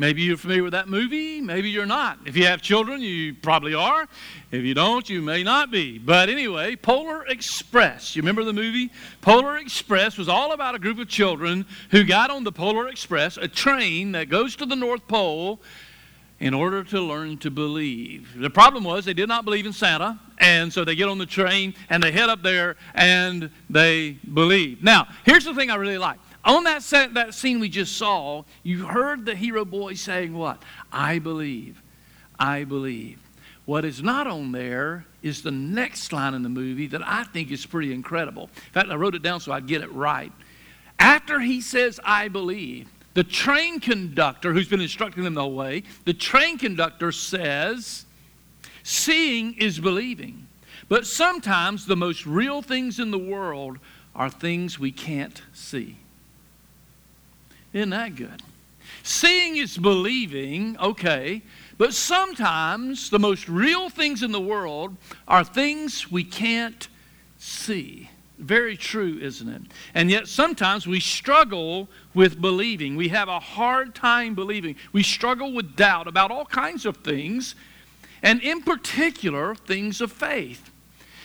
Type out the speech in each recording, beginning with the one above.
Maybe you're familiar with that movie, maybe you're not. If you have children, you probably are. If you don't, you may not be. But anyway, Polar Express. You remember the movie? Polar Express was all about a group of children who got on the Polar Express, a train that goes to the North Pole in order to learn to believe. The problem was they did not believe in Santa, and so they get on the train and they head up there and they believe. Now, here's the thing I really like on that, set, that scene we just saw, you heard the hero boy saying what? I believe. I believe. What is not on there is the next line in the movie that I think is pretty incredible. In fact, I wrote it down so I'd get it right. After he says, I believe, the train conductor, who's been instructing them the whole way, the train conductor says, Seeing is believing. But sometimes the most real things in the world are things we can't see. Isn't that good? Seeing is believing, okay, but sometimes the most real things in the world are things we can't see. Very true, isn't it? And yet sometimes we struggle with believing. We have a hard time believing. We struggle with doubt about all kinds of things, and in particular, things of faith.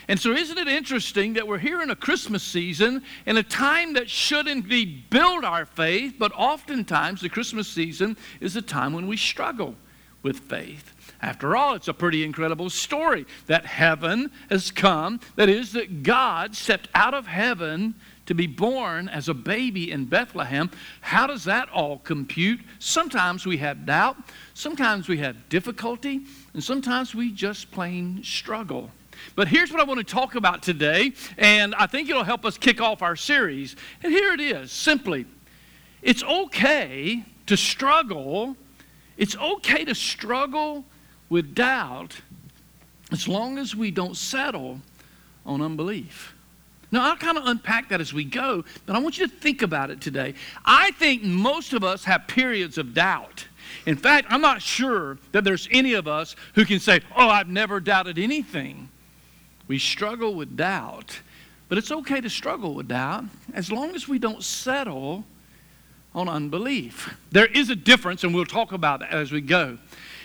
And so, isn't it interesting that we're here in a Christmas season in a time that should indeed build our faith, but oftentimes the Christmas season is a time when we struggle with faith. After all, it's a pretty incredible story that heaven has come. That is, that God stepped out of heaven to be born as a baby in Bethlehem. How does that all compute? Sometimes we have doubt, sometimes we have difficulty, and sometimes we just plain struggle. But here's what I want to talk about today, and I think it'll help us kick off our series. And here it is simply it's okay to struggle. It's okay to struggle with doubt as long as we don't settle on unbelief. Now, I'll kind of unpack that as we go, but I want you to think about it today. I think most of us have periods of doubt. In fact, I'm not sure that there's any of us who can say, Oh, I've never doubted anything. We struggle with doubt, but it's okay to struggle with doubt as long as we don't settle on unbelief. There is a difference, and we'll talk about that as we go.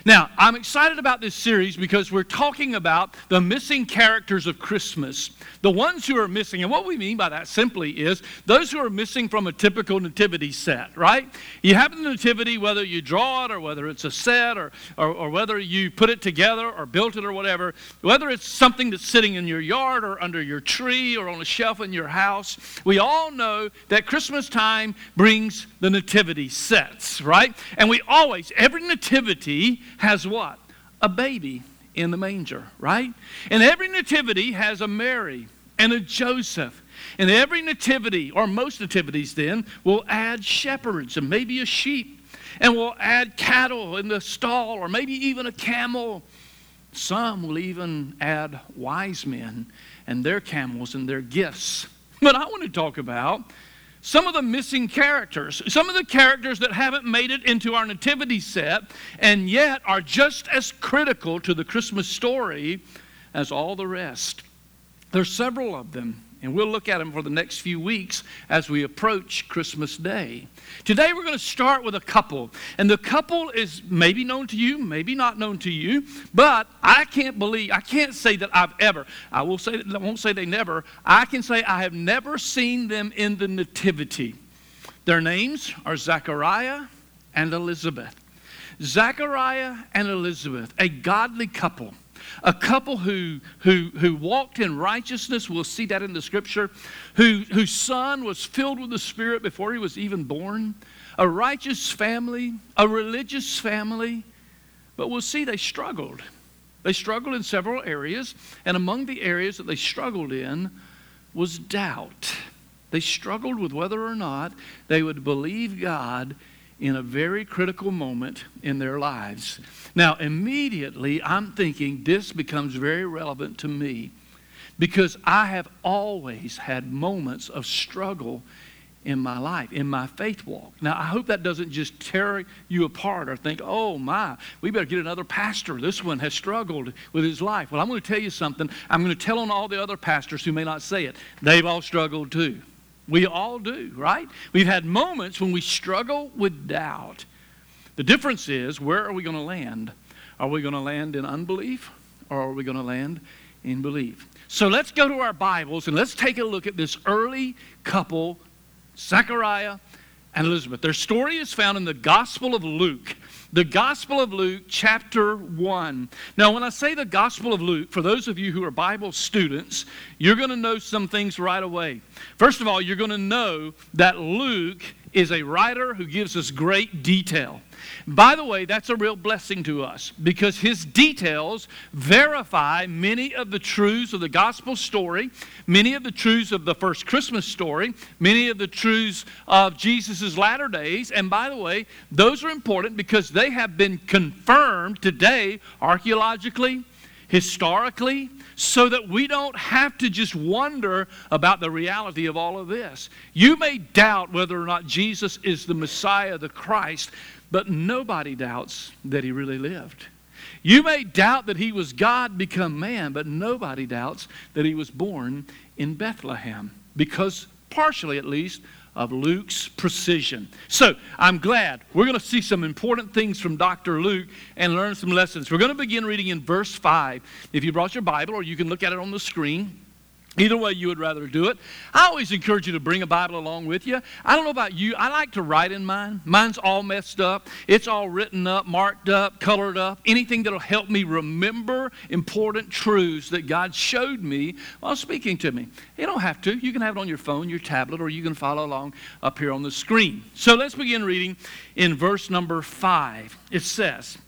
Now, I'm excited about this series because we're talking about the missing characters of Christmas. The ones who are missing, and what we mean by that simply is those who are missing from a typical nativity set, right? You have the nativity, whether you draw it or whether it's a set or, or, or whether you put it together or built it or whatever, whether it's something that's sitting in your yard or under your tree or on a shelf in your house, we all know that Christmas time brings the nativity sets, right? And we always, every nativity has what? A baby in the manger, right? And every nativity has a Mary and a Joseph. And every nativity, or most nativities then, will add shepherds and maybe a sheep. And will add cattle in the stall, or maybe even a camel. Some will even add wise men and their camels and their gifts. But I want to talk about some of the missing characters, some of the characters that haven't made it into our nativity set and yet are just as critical to the Christmas story as all the rest. There's several of them. And we'll look at them for the next few weeks as we approach Christmas Day. Today we're going to start with a couple. And the couple is maybe known to you, maybe not known to you, but I can't believe, I can't say that I've ever, I will say, I won't say they never, I can say I have never seen them in the Nativity. Their names are Zachariah and Elizabeth. Zachariah and Elizabeth, a godly couple a couple who, who, who walked in righteousness, we'll see that in the scripture, who, whose son was filled with the Spirit before he was even born, a righteous family, a religious family, but we'll see they struggled. They struggled in several areas, and among the areas that they struggled in was doubt. They struggled with whether or not they would believe God in a very critical moment in their lives. Now, immediately, I'm thinking this becomes very relevant to me because I have always had moments of struggle in my life, in my faith walk. Now, I hope that doesn't just tear you apart or think, oh my, we better get another pastor. This one has struggled with his life. Well, I'm going to tell you something. I'm going to tell on all the other pastors who may not say it. They've all struggled too. We all do, right? We've had moments when we struggle with doubt. The difference is where are we going to land? Are we going to land in unbelief or are we going to land in belief? So let's go to our Bibles and let's take a look at this early couple, Zechariah and Elizabeth. Their story is found in the Gospel of Luke. The Gospel of Luke, chapter 1. Now, when I say the Gospel of Luke, for those of you who are Bible students, you're going to know some things right away. First of all, you're going to know that Luke is a writer who gives us great detail. By the way, that's a real blessing to us because his details verify many of the truths of the gospel story, many of the truths of the first Christmas story, many of the truths of Jesus' latter days. And by the way, those are important because they have been confirmed today archaeologically, historically, so that we don't have to just wonder about the reality of all of this. You may doubt whether or not Jesus is the Messiah, the Christ, but nobody doubts that he really lived. You may doubt that he was God become man, but nobody doubts that he was born in Bethlehem because, partially at least, of Luke's precision. So I'm glad we're going to see some important things from Dr. Luke and learn some lessons. We're going to begin reading in verse 5. If you brought your Bible, or you can look at it on the screen. Either way you would rather do it. I always encourage you to bring a Bible along with you. I don't know about you. I like to write in mine. Mine's all messed up. It's all written up, marked up, colored up. Anything that'll help me remember important truths that God showed me while speaking to me. You don't have to. You can have it on your phone, your tablet, or you can follow along up here on the screen. So let's begin reading in verse number 5. It says,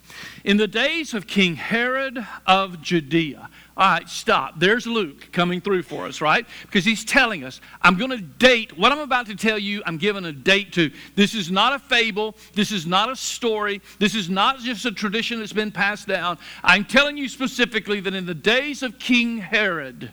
In the days of King Herod of Judea, all right, stop. There's Luke coming through for us, right? Because he's telling us, I'm going to date what I'm about to tell you, I'm giving a date to. This is not a fable. This is not a story. This is not just a tradition that's been passed down. I'm telling you specifically that in the days of King Herod,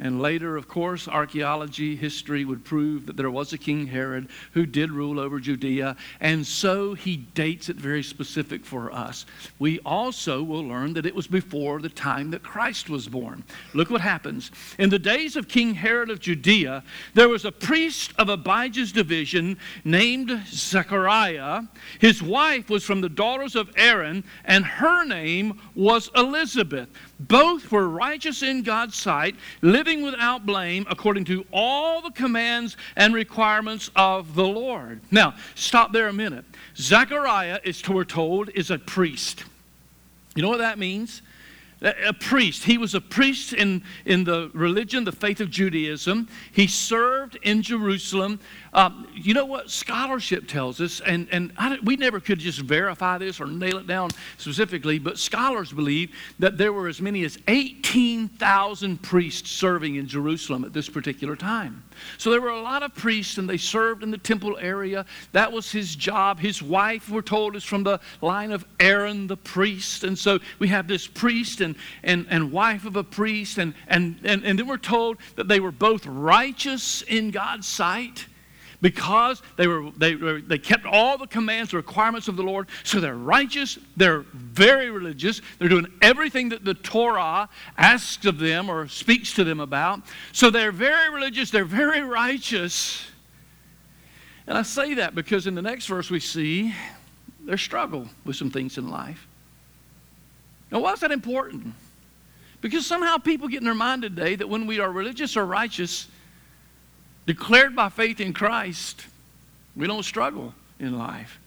and later, of course, archaeology, history would prove that there was a King Herod who did rule over Judea. And so he dates it very specific for us. We also will learn that it was before the time that Christ was born. Look what happens. In the days of King Herod of Judea, there was a priest of Abijah's division named Zechariah. His wife was from the daughters of Aaron, and her name was Elizabeth. Both were righteous in God's sight, living without blame according to all the commands and requirements of the Lord. Now, stop there a minute. Zechariah, is we're told, is a priest. You know what that means? A priest. He was a priest in, in the religion, the faith of Judaism. He served in Jerusalem. Um, you know what scholarship tells us, and, and we never could just verify this or nail it down specifically, but scholars believe that there were as many as 18,000 priests serving in Jerusalem at this particular time. So there were a lot of priests, and they served in the temple area. That was his job. His wife, we're told, is from the line of Aaron the priest. And so we have this priest and, and, and wife of a priest, and, and, and, and then we're told that they were both righteous in God's sight because they were they, were, they kept all the commands the requirements of the lord. So they're righteous they're very religious they're doing everything that the torah asks of them or speaks to them about. So they're very religious they're very righteous. And i say that because in the next verse we see their struggle with some things in life now why is that important because somehow people get in their mind today that when we are religious or righteous declared by faith in Christ, we don't struggle in life.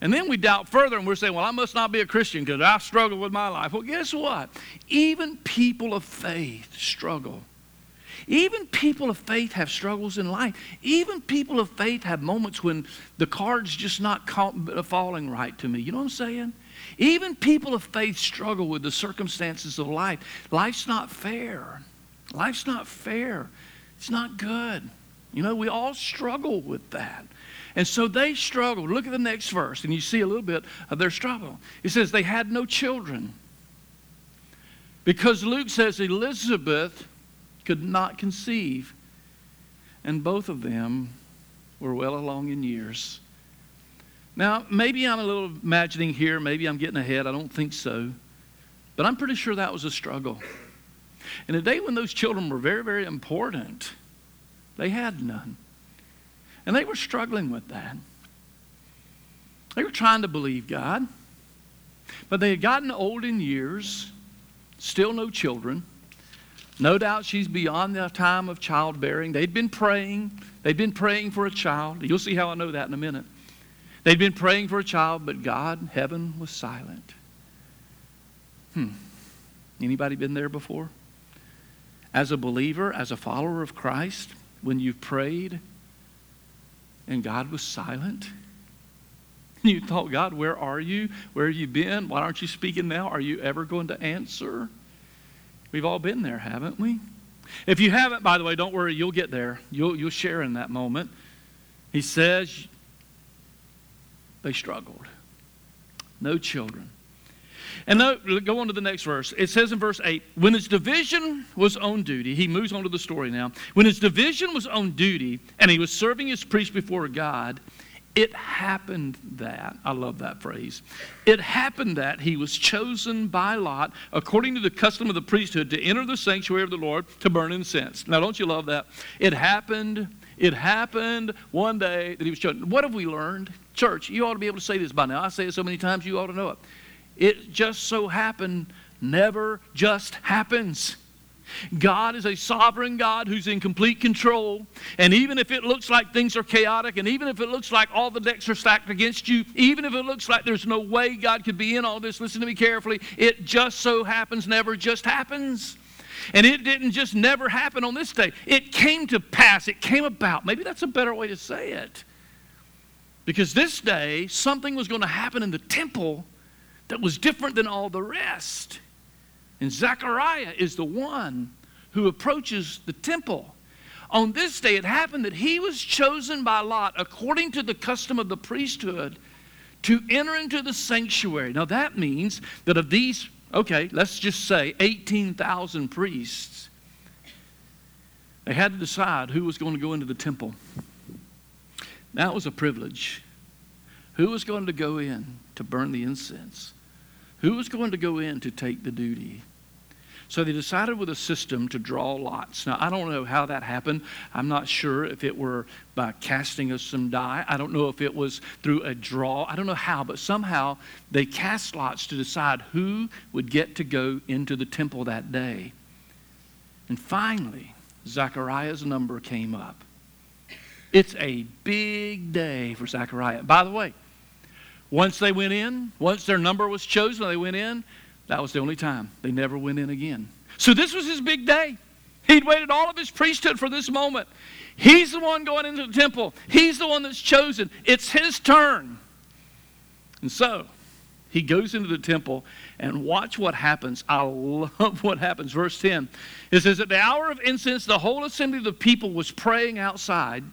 And then we doubt further and we're saying, well, I must not be a Christian because I've struggled with my life. Well, guess what? Even people of faith struggle. Even people of faith have struggles in life. Even people of faith have moments when the card's just not uh, falling right to me. You know what I'm saying? Even people of faith struggle with the circumstances of life. Life's not fair. Life's not fair. It's not good. You know, we all struggle with that. And so they struggled. Look at the next verse, and you see a little bit of their struggle. It says they had no children. Because Luke says Elizabeth could not conceive, and both of them were well along in years. Now, maybe I'm a little imagining here, maybe I'm getting ahead, I don't think so. But I'm pretty sure that was a struggle. In a day when those children were very, very important, they had none. And they were struggling with that. They were trying to believe God, but they had gotten old in years, still no children. No doubt she's beyond the time of childbearing. They'd been praying. They'd been praying for a child. You'll see how I know that in a minute. They'd been praying for a child, but God, heaven was silent. Hmm. Anybody been there before? As a believer, as a follower of Christ, when you've prayed and God was silent? You thought, God, where are you? Where have you been? Why aren't you speaking now? Are you ever going to answer? We've all been there, haven't we? If you haven't, by the way, don't worry, you'll get there. You'll, you'll share in that moment. He says they struggled. No children. And go on to the next verse. It says in verse 8 When his division was on duty, he moves on to the story now. When his division was on duty and he was serving his priest before God, it happened that, I love that phrase, it happened that he was chosen by Lot, according to the custom of the priesthood, to enter the sanctuary of the Lord to burn incense. Now, don't you love that? It happened, it happened one day that he was chosen. What have we learned? Church, you ought to be able to say this by now. I say it so many times, you ought to know it. It just so happened never just happens. God is a sovereign God who's in complete control. And even if it looks like things are chaotic, and even if it looks like all the decks are stacked against you, even if it looks like there's no way God could be in all this, listen to me carefully. It just so happens, never just happens. And it didn't just never happen on this day, it came to pass, it came about. Maybe that's a better way to say it. Because this day, something was going to happen in the temple that was different than all the rest. And Zechariah is the one who approaches the temple. On this day, it happened that he was chosen by Lot, according to the custom of the priesthood, to enter into the sanctuary. Now, that means that of these, okay, let's just say 18,000 priests, they had to decide who was going to go into the temple. That was a privilege. Who was going to go in to burn the incense? Who was going to go in to take the duty? So they decided with a system to draw lots. Now, I don't know how that happened. I'm not sure if it were by casting of some die. I don't know if it was through a draw. I don't know how, but somehow they cast lots to decide who would get to go into the temple that day. And finally, Zechariah's number came up. It's a big day for Zechariah. By the way, once they went in, once their number was chosen, they went in, that was the only time. They never went in again. So this was his big day. He'd waited all of his priesthood for this moment. He's the one going into the temple. He's the one that's chosen. It's his turn. And so he goes into the temple and watch what happens. I love what happens. Verse 10 it says, At the hour of incense, the whole assembly of the people was praying outside,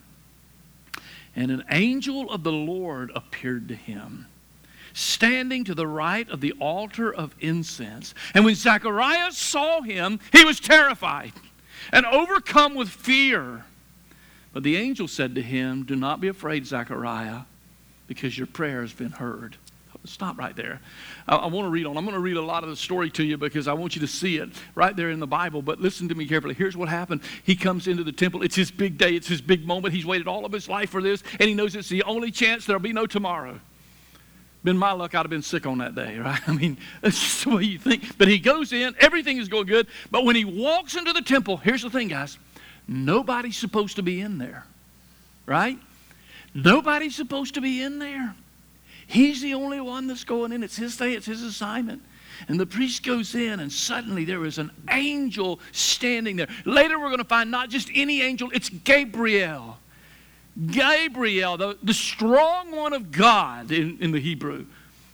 and an angel of the Lord appeared to him standing to the right of the altar of incense. And when Zacharias saw him, he was terrified and overcome with fear. But the angel said to him, Do not be afraid, Zechariah, because your prayer has been heard. Stop right there. I, I want to read on. I'm going to read a lot of the story to you because I want you to see it right there in the Bible. But listen to me carefully. Here's what happened. He comes into the temple. It's his big day, it's his big moment. He's waited all of his life for this, and he knows it's the only chance there'll be no tomorrow. Been my luck, I'd have been sick on that day, right? I mean, that's just the way you think. But he goes in, everything is going good. But when he walks into the temple, here's the thing, guys nobody's supposed to be in there, right? Nobody's supposed to be in there. He's the only one that's going in. It's his day, it's his assignment. And the priest goes in, and suddenly there is an angel standing there. Later, we're going to find not just any angel, it's Gabriel. Gabriel, the, the strong one of God in, in the Hebrew,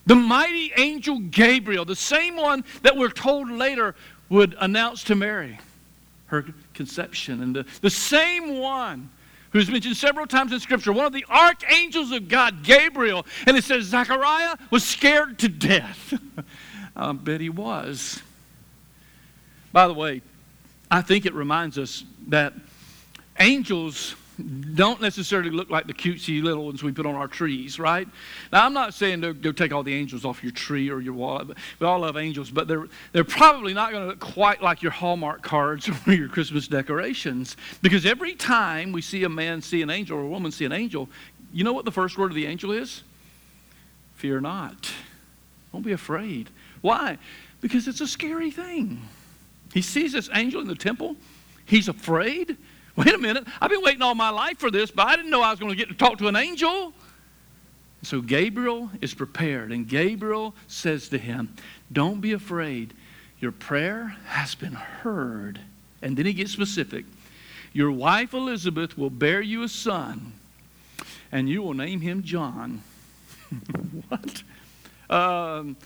the mighty angel Gabriel, the same one that we're told later would announce to Mary her conception, and the, the same one who's mentioned several times in Scripture, one of the archangels of God, Gabriel. And it says Zechariah was scared to death. I bet he was. By the way, I think it reminds us that angels don't necessarily look like the cutesy little ones we put on our trees, right? Now, I'm not saying go, go take all the angels off your tree or your wall. We all love angels, but they're, they're probably not going to look quite like your Hallmark cards or your Christmas decorations. Because every time we see a man see an angel or a woman see an angel, you know what the first word of the angel is? Fear not. Don't be afraid. Why? Because it's a scary thing. He sees this angel in the temple. He's afraid. Wait a minute. I've been waiting all my life for this, but I didn't know I was going to get to talk to an angel. So Gabriel is prepared, and Gabriel says to him, Don't be afraid. Your prayer has been heard. And then he gets specific. Your wife Elizabeth will bear you a son, and you will name him John. what? Um,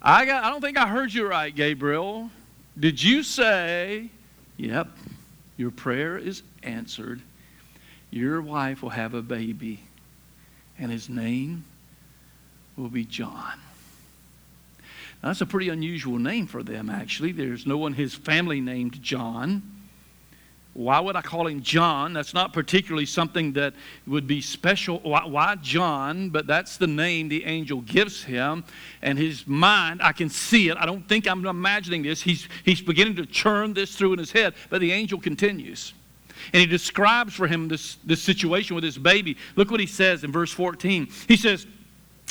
I, got, I don't think I heard you right, Gabriel. Did you say, Yep, your prayer is answered. Your wife will have a baby, and his name will be John. Now, that's a pretty unusual name for them, actually. There's no one his family named John. Why would I call him John? That's not particularly something that would be special. Why, why, John? But that's the name the angel gives him. And his mind, I can see it. I don't think I'm imagining this. He's, he's beginning to churn this through in his head. But the angel continues. And he describes for him this, this situation with his baby. Look what he says in verse 14. He says,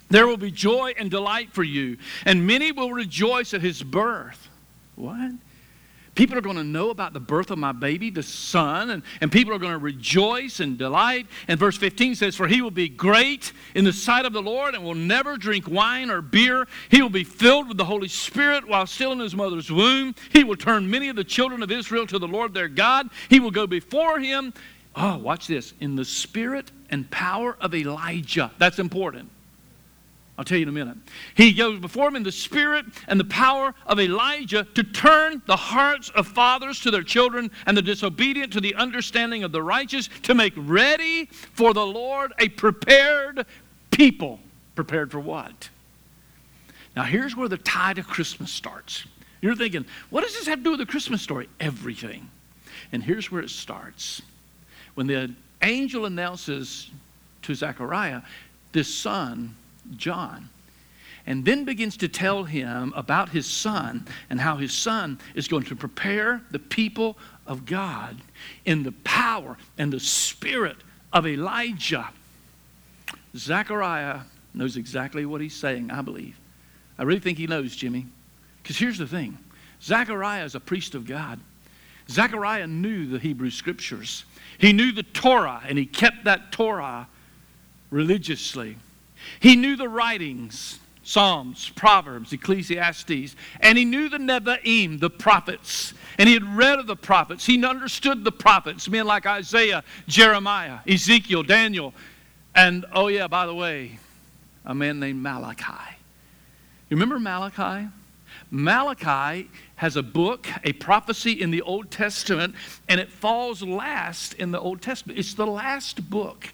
There will be joy and delight for you, and many will rejoice at his birth. What? People are going to know about the birth of my baby, the son, and, and people are going to rejoice and delight. And verse 15 says, For he will be great in the sight of the Lord and will never drink wine or beer. He will be filled with the Holy Spirit while still in his mother's womb. He will turn many of the children of Israel to the Lord their God. He will go before him. Oh, watch this. In the spirit and power of Elijah. That's important. I'll tell you in a minute. He goes before him in the spirit and the power of Elijah to turn the hearts of fathers to their children and the disobedient to the understanding of the righteous to make ready for the Lord a prepared people. Prepared for what? Now, here's where the tide of Christmas starts. You're thinking, what does this have to do with the Christmas story? Everything. And here's where it starts. When the angel announces to Zechariah, this son John, and then begins to tell him about his son and how his son is going to prepare the people of God in the power and the spirit of Elijah. Zechariah knows exactly what he's saying, I believe. I really think he knows, Jimmy. Because here's the thing Zechariah is a priest of God. Zechariah knew the Hebrew scriptures. He knew the Torah, and he kept that Torah religiously. He knew the writings Psalms, Proverbs, Ecclesiastes, and he knew the Nevi'im, the prophets. And he had read of the prophets. He understood the prophets, men like Isaiah, Jeremiah, Ezekiel, Daniel, and oh, yeah, by the way, a man named Malachi. You remember Malachi? Malachi has a book, a prophecy in the Old Testament, and it falls last in the Old Testament. It's the last book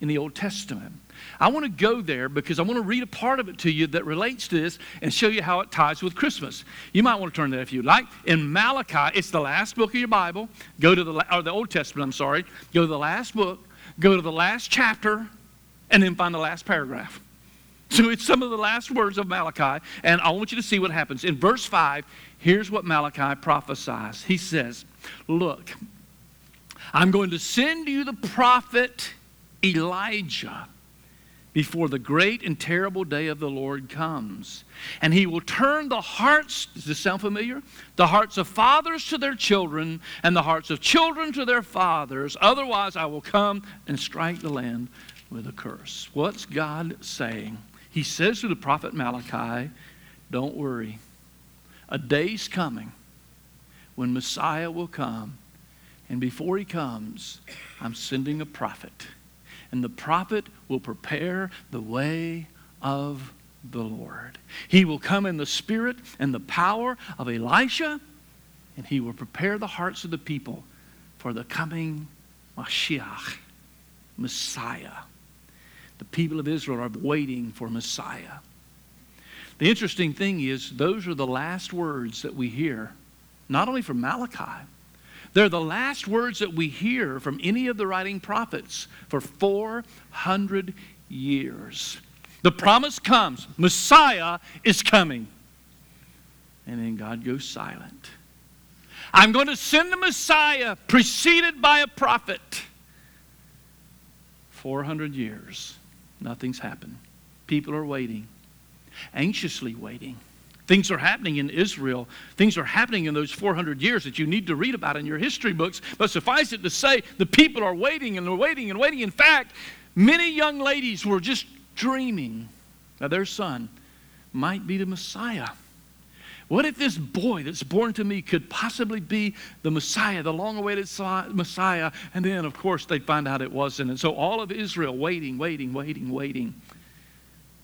in the Old Testament. I want to go there because I want to read a part of it to you that relates to this and show you how it ties with Christmas. You might want to turn there if you'd like. In Malachi, it's the last book of your Bible. Go to the or the Old Testament, I'm sorry. Go to the last book, go to the last chapter, and then find the last paragraph. So it's some of the last words of Malachi, and I want you to see what happens. In verse 5, here's what Malachi prophesies. He says, Look, I'm going to send you the prophet Elijah before the great and terrible day of the Lord comes. And he will turn the hearts, does this sound familiar? The hearts of fathers to their children, and the hearts of children to their fathers. Otherwise, I will come and strike the land with a curse. What's God saying? He says to the prophet Malachi, Don't worry. A day's coming when Messiah will come. And before he comes, I'm sending a prophet and the prophet will prepare the way of the Lord. He will come in the spirit and the power of Elisha, and he will prepare the hearts of the people for the coming Mashiach, Messiah. The people of Israel are waiting for Messiah. The interesting thing is, those are the last words that we hear, not only from Malachi, they're the last words that we hear from any of the writing prophets for 400 years. The promise comes Messiah is coming. And then God goes silent. I'm going to send the Messiah preceded by a prophet. 400 years, nothing's happened. People are waiting, anxiously waiting. Things are happening in Israel. Things are happening in those 400 years that you need to read about in your history books. But suffice it to say, the people are waiting and they're waiting and waiting. In fact, many young ladies were just dreaming that their son might be the Messiah. What if this boy that's born to me could possibly be the Messiah, the long awaited Messiah? And then, of course, they'd find out it wasn't. And so all of Israel waiting, waiting, waiting, waiting.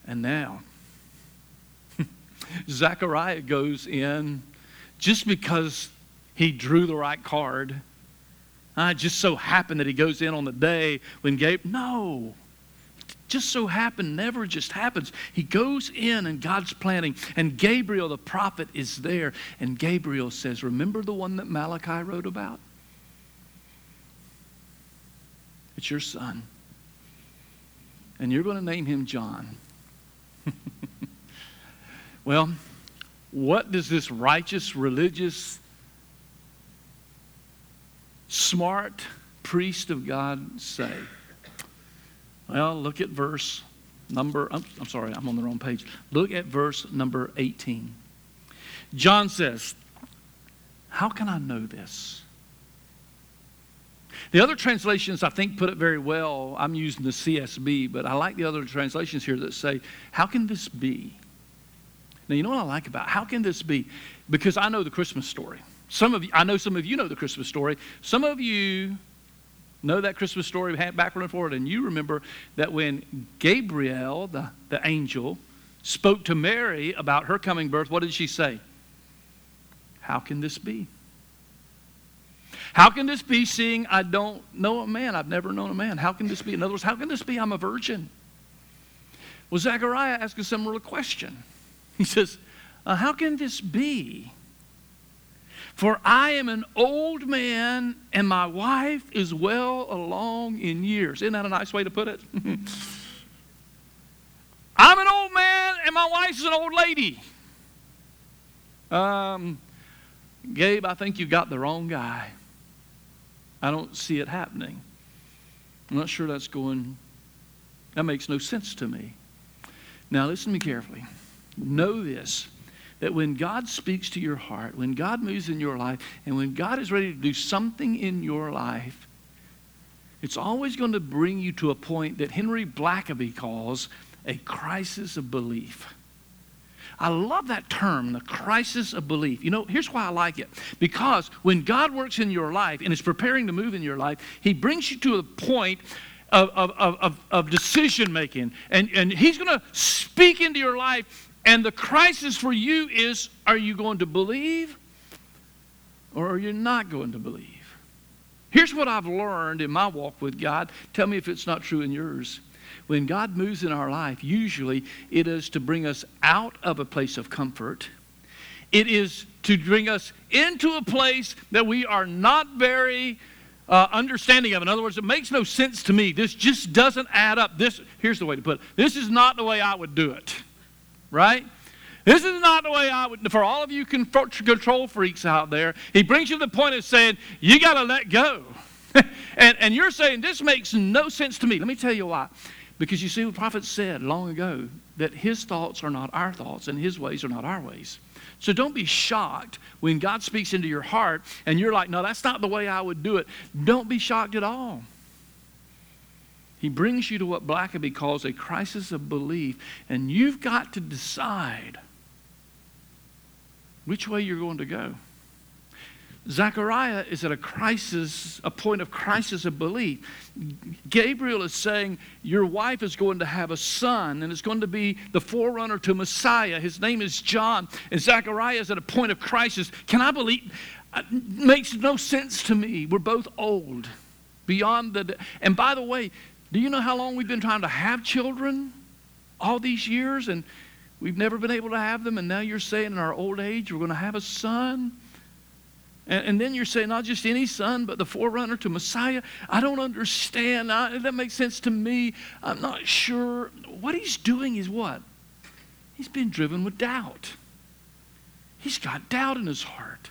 And now, Zechariah goes in just because he drew the right card. Uh, it just so happened that he goes in on the day when Gabe. No. Just so happened, never just happens. He goes in and God's planning, and Gabriel the prophet is there. And Gabriel says, Remember the one that Malachi wrote about? It's your son. And you're going to name him John. Well, what does this righteous, religious, smart priest of God say? Well, look at verse number, I'm, I'm, sorry, I'm on the wrong page. Look at verse number 18. John says, How can I know this? The other translations, I think, put it very well. I'm using the CSB, but I like the other translations here that say, How can this be? Now, you know what I like about it? how can this be? Because I know the Christmas story. Some of you, I know some of you know the Christmas story. Some of you know that Christmas story backward and forward, and you remember that when Gabriel, the, the angel, spoke to Mary about her coming birth, what did she say? How can this be? How can this be seeing I don't know a man? I've never known a man. How can this be? In other words, how can this be? I'm a virgin. Well, Zechariah asks a similar question. He says, uh, How can this be? For I am an old man, and my wife is well along in years. Isn't that a nice way to put it? I'm an old man, and my wife is an old lady. Um, Gabe, I think you got the wrong guy. I don't see it happening. I'm not sure that's going, that makes no sense to me. Now, listen to me carefully. Know this that when God speaks to your heart, when God moves in your life, and when God is ready to do something in your life, it's always going to bring you to a point that Henry Blackaby calls a crisis of belief. I love that term, the crisis of belief. You know, here's why I like it. Because when God works in your life and is preparing to move in your life, He brings you to a point of, of, of, of decision making. And, and He's going to speak into your life and the crisis for you is are you going to believe or are you not going to believe? Here's what I've learned in my walk with God. Tell me if it's not true in yours. When God moves in our life, usually it is to bring us out of a place of comfort. It is to bring us into a place that we are not very uh, understanding of. In other words, it makes no sense to me. This just doesn't add up. This here's the way to put it. This is not the way I would do it right? This is not the way I would, for all of you control freaks out there, he brings you to the point of saying, you got to let go. and, and you're saying, this makes no sense to me. Let me tell you why. Because you see, the prophet said long ago that his thoughts are not our thoughts and his ways are not our ways. So don't be shocked when God speaks into your heart and you're like, no, that's not the way I would do it. Don't be shocked at all. He brings you to what Blackaby calls a crisis of belief, and you've got to decide which way you're going to go. Zechariah is at a crisis, a point of crisis of belief. Gabriel is saying, Your wife is going to have a son, and it's going to be the forerunner to Messiah. His name is John. And Zechariah is at a point of crisis. Can I believe? It uh, makes no sense to me. We're both old. Beyond the. And by the way, do you know how long we've been trying to have children? All these years, and we've never been able to have them, and now you're saying in our old age we're going to have a son? And, and, then you're saying not just any son, but the forerunner to Messiah. I don't understand. I, that makes sense to me. I'm not sure. What he's doing is what? He's been driven with doubt. He's got doubt in his heart.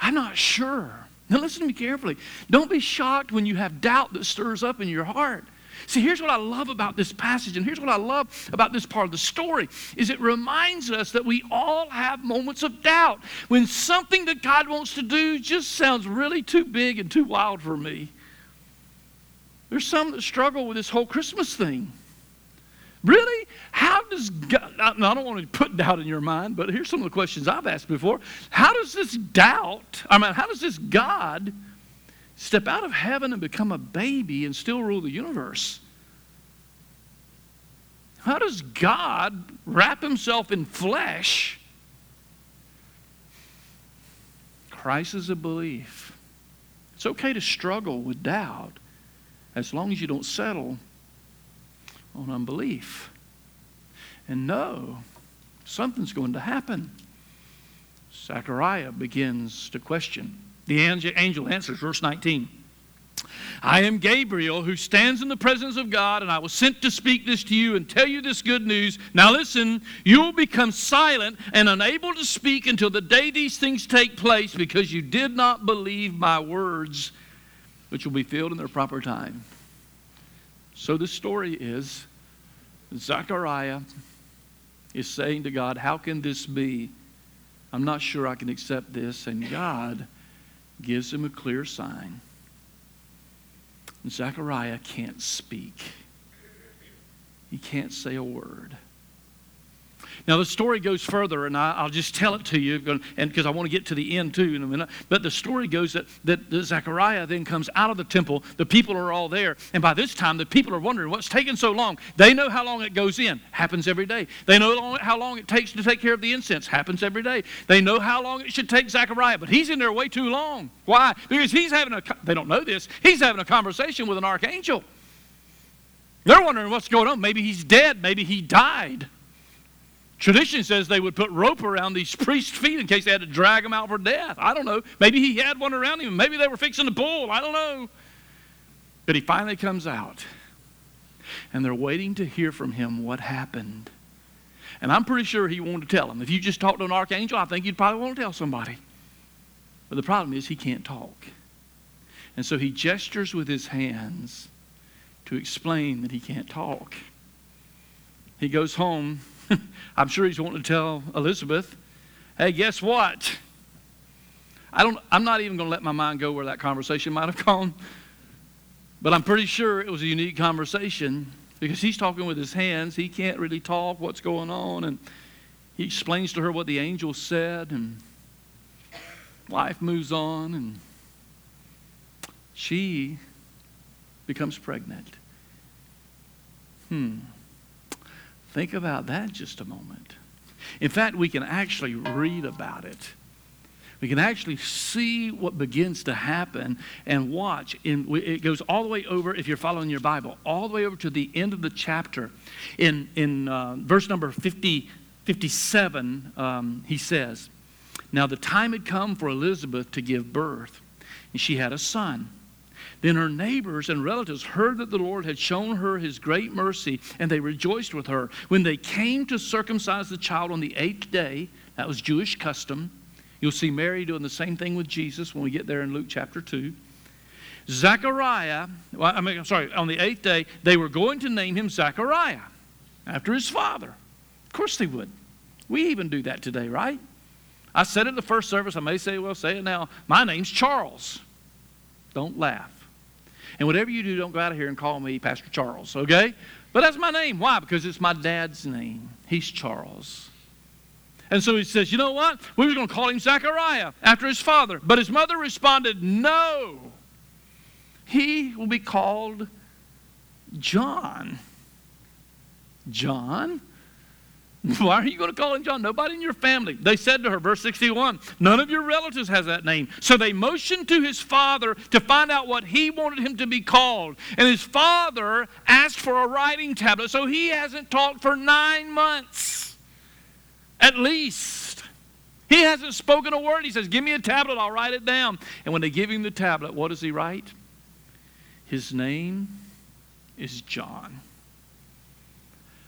I'm not sure. Now, listen to me carefully. Don't be shocked when you have doubt that stirs up in your heart. See, here's what I love about this passage, and here's what I love about this part of the story, is it reminds us that we all have moments of doubt. When something that God wants to do just sounds really too big and too wild for me. There's some that struggle with this whole Christmas thing. Really? How does God, I don't want to put doubt in your mind, but here's some of the questions I've asked before. How does this doubt, I mean, how does this God step out of heaven and become a baby and still rule the universe? How does God wrap himself in flesh? Crisis of belief. It's okay to struggle with doubt as long as you don't settle on unbelief. And know something's going to happen. Zechariah begins to question. The angel answers, verse 19. I am Gabriel who stands in the presence of God, and I was sent to speak this to you and tell you this good news. Now listen, you will become silent and unable to speak until the day these things take place because you did not believe my words, which will be filled in their proper time. So the story is Zechariah is saying to God, How can this be? I'm not sure I can accept this. And God gives him a clear sign. Zechariah can't speak, he can't say a word. Now, the story goes further, and I, will just tell it to you because I want to get to the end too in a minute. But the story goes that, that, that Zechariah then comes out of the temple. The people are all there. And by this time, the people are wondering what's taking so long. They know how long it goes in. Happens every day. They know how long it takes to take care of the incense. Happens every day. They know how long it should take Zechariah. But he's in there way too long. Why? Because he's having a, they don't know this, he's having a conversation with an archangel. They're wondering what's going on. Maybe he's dead. Maybe he died. Tradition says they would put rope around these priests' feet in case they had to drag them out for death. I don't know. Maybe he had one around him. Maybe they were fixing to pull. I don't know. But he finally comes out, and they're waiting to hear from him what happened. And I'm pretty sure he wanted to tell them. If you just talked to an archangel, I think you'd probably want to tell somebody. But the problem is he can't talk. And so he gestures with his hands to explain that he can't talk. He goes home I'm sure he's wanting to tell Elizabeth, hey, guess what? I don't, I'm not even going to let my mind go where that conversation might have gone. But I'm pretty sure it was a unique conversation because he's talking with his hands. He can't really talk what's going on. And he explains to her what the angel said, and life moves on, and she becomes pregnant. Hmm. Think about that just a moment. In fact, we can actually read about it. We can actually see what begins to happen and watch. It goes all the way over, if you're following your Bible, all the way over to the end of the chapter. In, in uh, verse number 50, 57, um, he says, Now the time had come for Elizabeth to give birth, and she had a son. Then her neighbors and relatives heard that the Lord had shown her his great mercy, and they rejoiced with her. When they came to circumcise the child on the eighth day, that was Jewish custom. You'll see Mary doing the same thing with Jesus when we get there in Luke chapter 2. Zechariah, well, I mean, I'm sorry, on the eighth day, they were going to name him Zechariah after his father. Of course they would. We even do that today, right? I said it in the first service. I may say, well, say it now. My name's Charles. Don't laugh. And whatever you do, don't go out of here and call me Pastor Charles, okay? But that's my name. Why? Because it's my dad's name. He's Charles. And so he says, You know what? We were going to call him Zachariah after his father. But his mother responded, No. He will be called John. John? Why are you going to call him John? Nobody in your family. They said to her, verse 61, none of your relatives has that name. So they motioned to his father to find out what he wanted him to be called. And his father asked for a writing tablet. So he hasn't talked for nine months, at least. He hasn't spoken a word. He says, Give me a tablet, I'll write it down. And when they give him the tablet, what does he write? His name is John.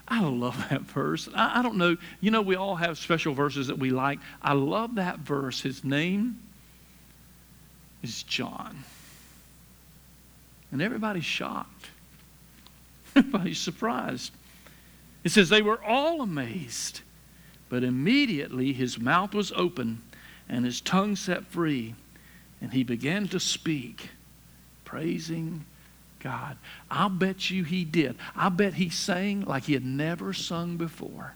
I love that verse. I, I, don't know. You know, we all have special verses that we like. I love that verse. His name is John. And everybody's shocked. everybody's surprised. It says, They were all amazed, but immediately his mouth was open and his tongue set free, and he began to speak, praising God. I'll bet you he did. I bet he sang like he had never sung before.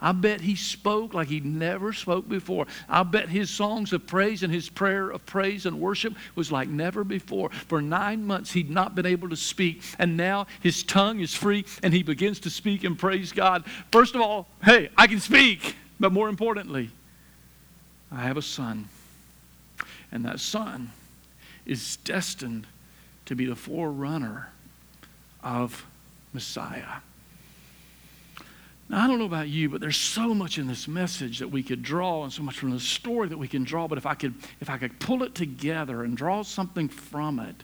I bet he spoke like he never spoke before. I bet his songs of praise and his prayer of praise and worship was like never before. For nine months, he'd not been able to speak, and now his tongue is free and he begins to speak and praise God. First of all, hey, I can speak, but more importantly, I have a son, and that son is destined to be the forerunner of Messiah. Now, I don't know about you, but there's so much in this message that we could draw and so much from the story that we can draw. But if I could, if I could pull it together and draw something from it,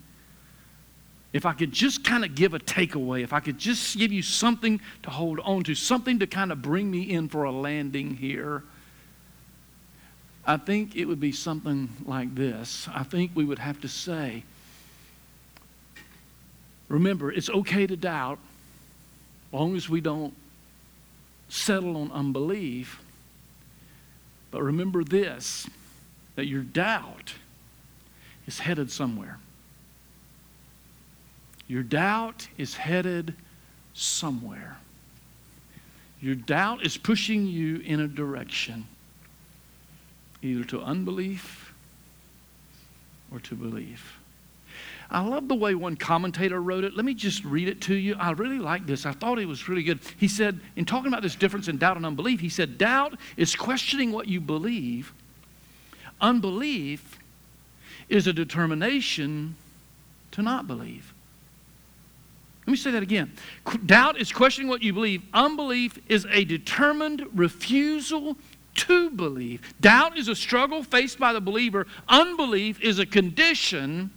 if I could just kind of give a takeaway, if I could just give you something to hold on to, something to kind of bring me in for a landing here, I think it would be something like this. I think we would have to say, remember, it's okay to doubt, as long as we don't settle on unbelief. But remember this that your doubt is headed somewhere. Your doubt is headed somewhere. Your doubt is pushing you in a direction, either to unbelief or to belief. I love the way one commentator wrote it. Let me just read it to you. I really like this. I thought it was really good. He said, in talking about this difference in doubt and unbelief, he said, Doubt is questioning what you believe, unbelief is a determination to not believe. Let me say that again. Doubt is questioning what you believe. Unbelief is a determined refusal to believe. Doubt is a struggle faced by the believer. Unbelief is a condition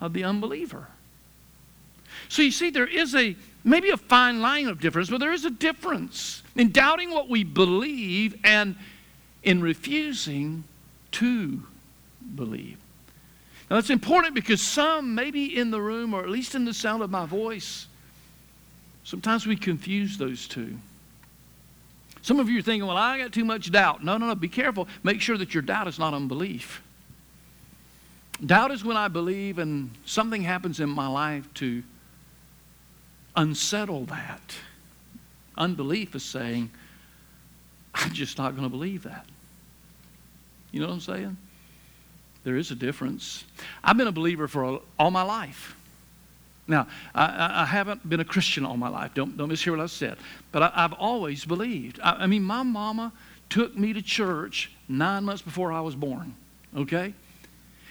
of the unbeliever. So you see, there is a maybe a fine line of difference, but there is a difference in doubting what we believe and in refusing to believe. Now that's important because some, maybe in the room or at least in the sound of my voice, sometimes we confuse those two. Some of you are thinking, well, I got too much doubt. No, no, no. Be careful. Make sure that your doubt is not unbelief. Doubt is when I believe and something happens in my life to unsettle that. Unbelief is saying, I'm just not going to believe that. You know what I'm saying? There is a difference. I've been a believer for all my life. Now, I, I, haven't been a Christian all my life. Don't, don't mishear what I said. But I, have always believed. I, I mean, my mama took me to church nine months before I was born. Okay?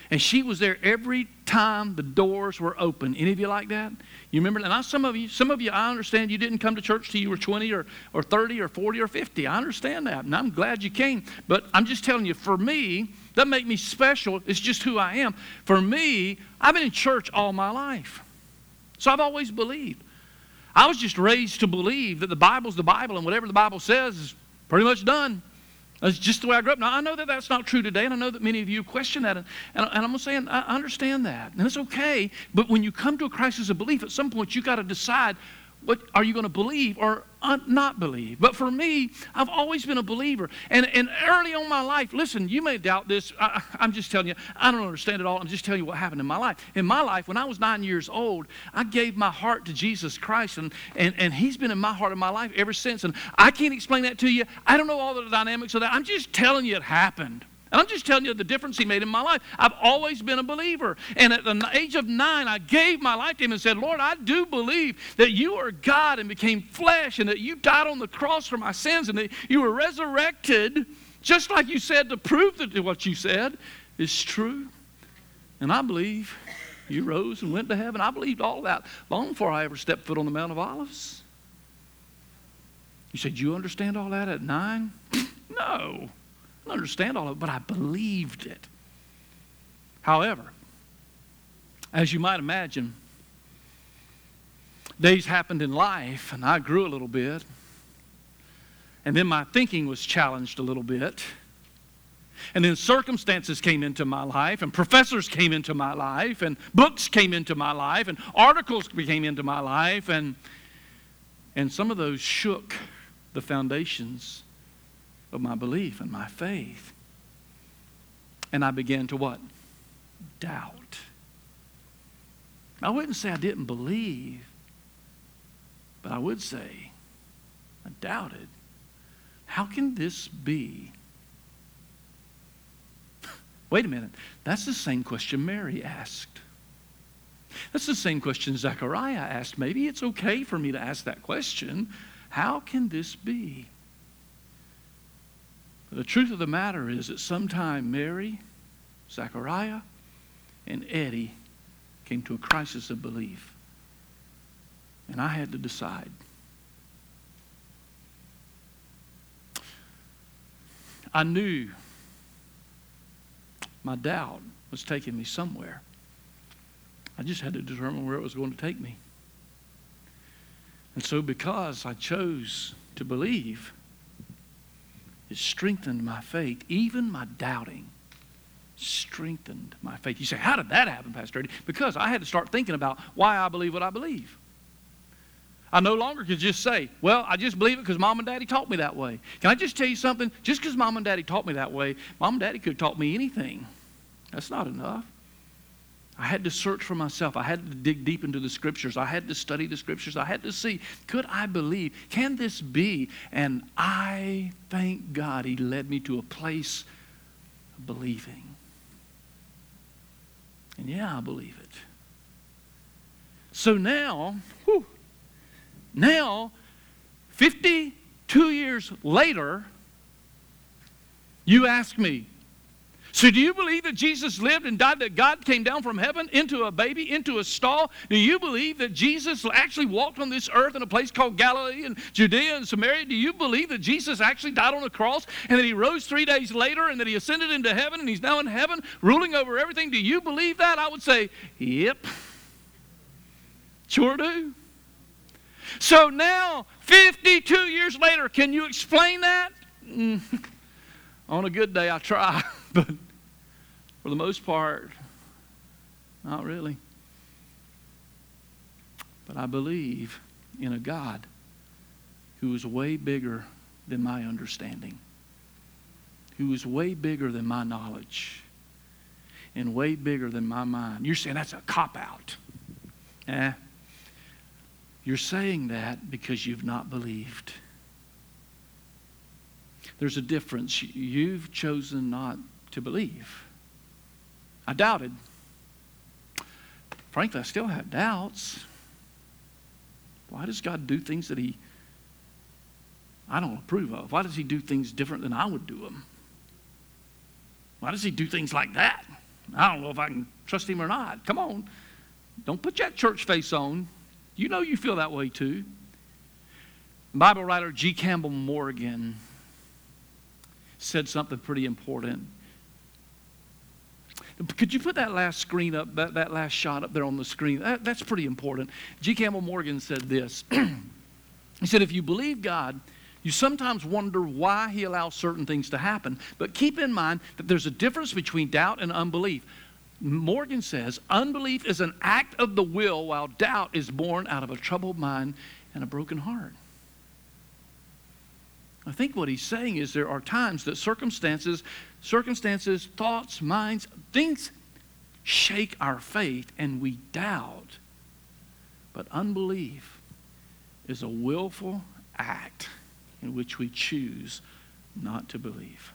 And she was there every time the doors were open. Any of you like that? You remember? And some of you, some of you, I understand you didn't come to church till you were 20 or, or 30 or 40 or 50. I understand that. And I'm glad you came. But I'm just telling you, for me, that make me special. It's just who I am. For me, I've been in church all my life. So I've always believed. I was just raised to believe that the Bible's the Bible and whatever the Bible says is pretty much done. That's just the way I grew up. Now, I know that that's not true today, and I know that many of you question that. And, and, I'm saying, I understand that. And it's okay. But when you come to a crisis of belief, at some point, you got to decide what are you going to believe or not believe? But for me, I've always been a believer. And, and early on my life, listen, you may doubt this. I, I'm just telling you, I don't understand it all. I'm just telling you what happened in my life. In my life, when I was nine years old, I gave my heart to Jesus Christ, and, and, and He's been in my heart in my life ever since. And I can't explain that to you. I don't know all the dynamics of that. I'm just telling you it happened. And I'm just telling you the difference he made in my life. I've always been a believer. And at the age of nine, I gave my life to him and said, Lord, I do believe that you are God and became flesh and that you died on the cross for my sins and that you were resurrected, just like you said, to prove that what you said is true. And I believe you rose and went to heaven. I believed all that long before I ever stepped foot on the Mount of Olives. You said, You understand all that at nine? no understand all of it, but I believed it. However, as you might imagine, days happened in life, and I grew a little bit. And then my thinking was challenged a little bit. And then circumstances came into my life, and professors came into my life, and books came into my life, and articles came into my life, and, and some of those shook the foundations of my belief and my faith. And I began to what? Doubt. I wouldn't say I didn't believe, but I would say I doubted. How can this be? Wait a minute. That's the same question Mary asked. That's the same question Zechariah asked. Maybe it's okay for me to ask that question. How can this be? The truth of the matter is that sometime Mary, Zechariah, and Eddie came to a crisis of belief. And I had to decide. I knew my doubt was taking me somewhere. I just had to determine where it was going to take me. And so, because I chose to believe, it strengthened my faith, even my doubting strengthened my faith. You say, How did that happen, Pastor Eddie? Because I had to start thinking about why I believe what I believe. I no longer could just say, Well, I just believe it because mom and daddy taught me that way. Can I just tell you something? Just because mom and daddy taught me that way, mom and daddy could have taught me anything. That's not enough. I had to search for myself. I had to dig deep into the scriptures. I had to study the scriptures. I had to see could I believe? Can this be? And I thank God He led me to a place of believing. And yeah, I believe it. So now, whew, now, 52 years later, you ask me, so, do you believe that Jesus lived and died, that God came down from heaven into a baby, into a stall? Do you believe that Jesus actually walked on this earth in a place called Galilee and Judea and Samaria? Do you believe that Jesus actually died on a cross and that he rose three days later and that he ascended into heaven and he's now in heaven ruling over everything? Do you believe that? I would say, yep. Sure do. So now, 52 years later, can you explain that? Mm. On a good day, I try, but for the most part, not really. But I believe in a God who is way bigger than my understanding, who is way bigger than my knowledge, and way bigger than my mind. You're saying that's a cop out. Eh? You're saying that because you've not believed. There's a difference. You've chosen not to believe. I doubted. Frankly, I still have doubts. Why does God do things that He I don't approve of? Why does He do things different than I would do them? Why does He do things like that? I don't know if I can trust Him or not. Come on. Don't put that church face on. You know you feel that way too. Bible writer G. Campbell Morgan said something pretty important. Could you put that last screen up, that, that last shot up there on the screen? That, that's pretty important. G. Campbell Morgan said this. he said, If you believe God, you sometimes wonder why He allows certain things to happen. But keep in mind that there's a difference between doubt and unbelief. Morgan says, Unbelief is an act of the will, while doubt is born out of a troubled mind and a broken heart. I think what he's saying is there are times that circumstances, circumstances, thoughts, minds, things shake our faith and we doubt. But unbelief is a willful act in which we choose not to believe.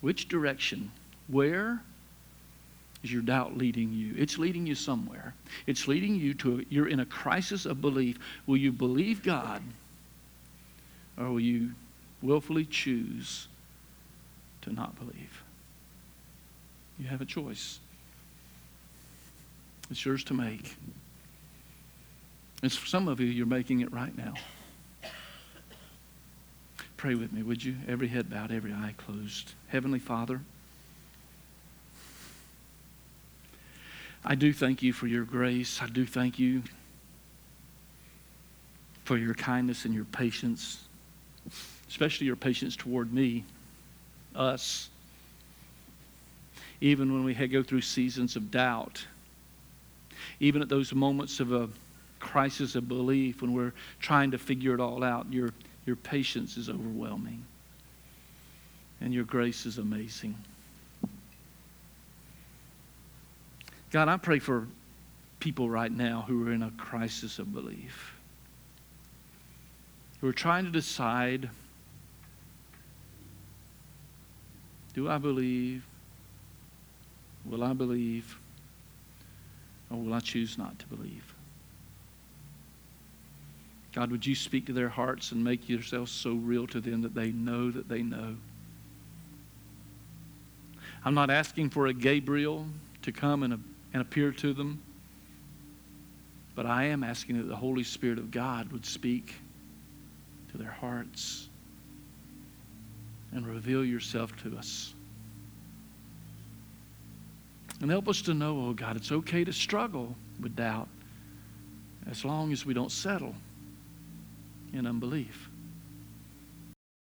Which direction? Where is your doubt leading you? It's leading you somewhere. It's leading you to, you're in a crisis of belief. Will you believe God? Or will you willfully choose to not believe? You have a choice. It's yours to make. And for some of you, you're making it right now. Pray with me, would you? Every head bowed, every eye closed. Heavenly Father, I do thank you for your grace. I do thank you for your kindness and your patience especially your patience toward me. us. Even when we go through seasons of doubt, even at those moments of a crisis of belief when we're trying to figure it all out, your, your patience is overwhelming and your grace is amazing. God, I pray for people right now who are in a crisis of belief, who are trying to decide do I believe? Will I believe? Or will I choose not to believe? God, would you speak to their hearts and make yourself so real to them that they know that they know? I'm not asking for a Gabriel to come and, and appear to them, but I am asking that the Holy Spirit of God would speak to their hearts and reveal yourself to us. And help us to know, oh God, it's okay to struggle with doubt as long as we don't settle in unbelief.